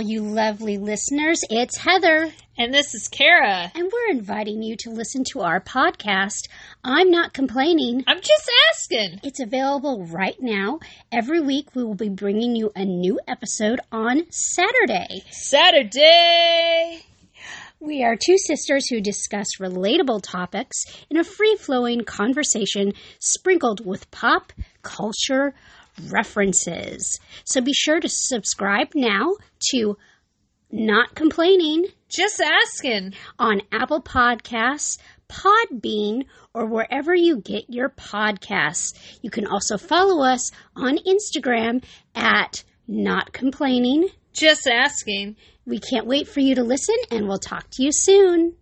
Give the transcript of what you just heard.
you lovely listeners. It's Heather. And this is Kara. And we're inviting you to listen to our podcast, I'm Not Complaining. I'm just asking. It's available right now. Every week we will be bringing you a new episode on Saturday. Saturday! We are two sisters who discuss relatable topics in a free flowing conversation sprinkled with pop culture references. So be sure to subscribe now to Not Complaining Just asking. on Apple Podcasts, Podbean, or wherever you get your podcasts. You can also follow us on Instagram at Not Complaining. Just asking. We can't wait for you to listen, and we'll talk to you soon.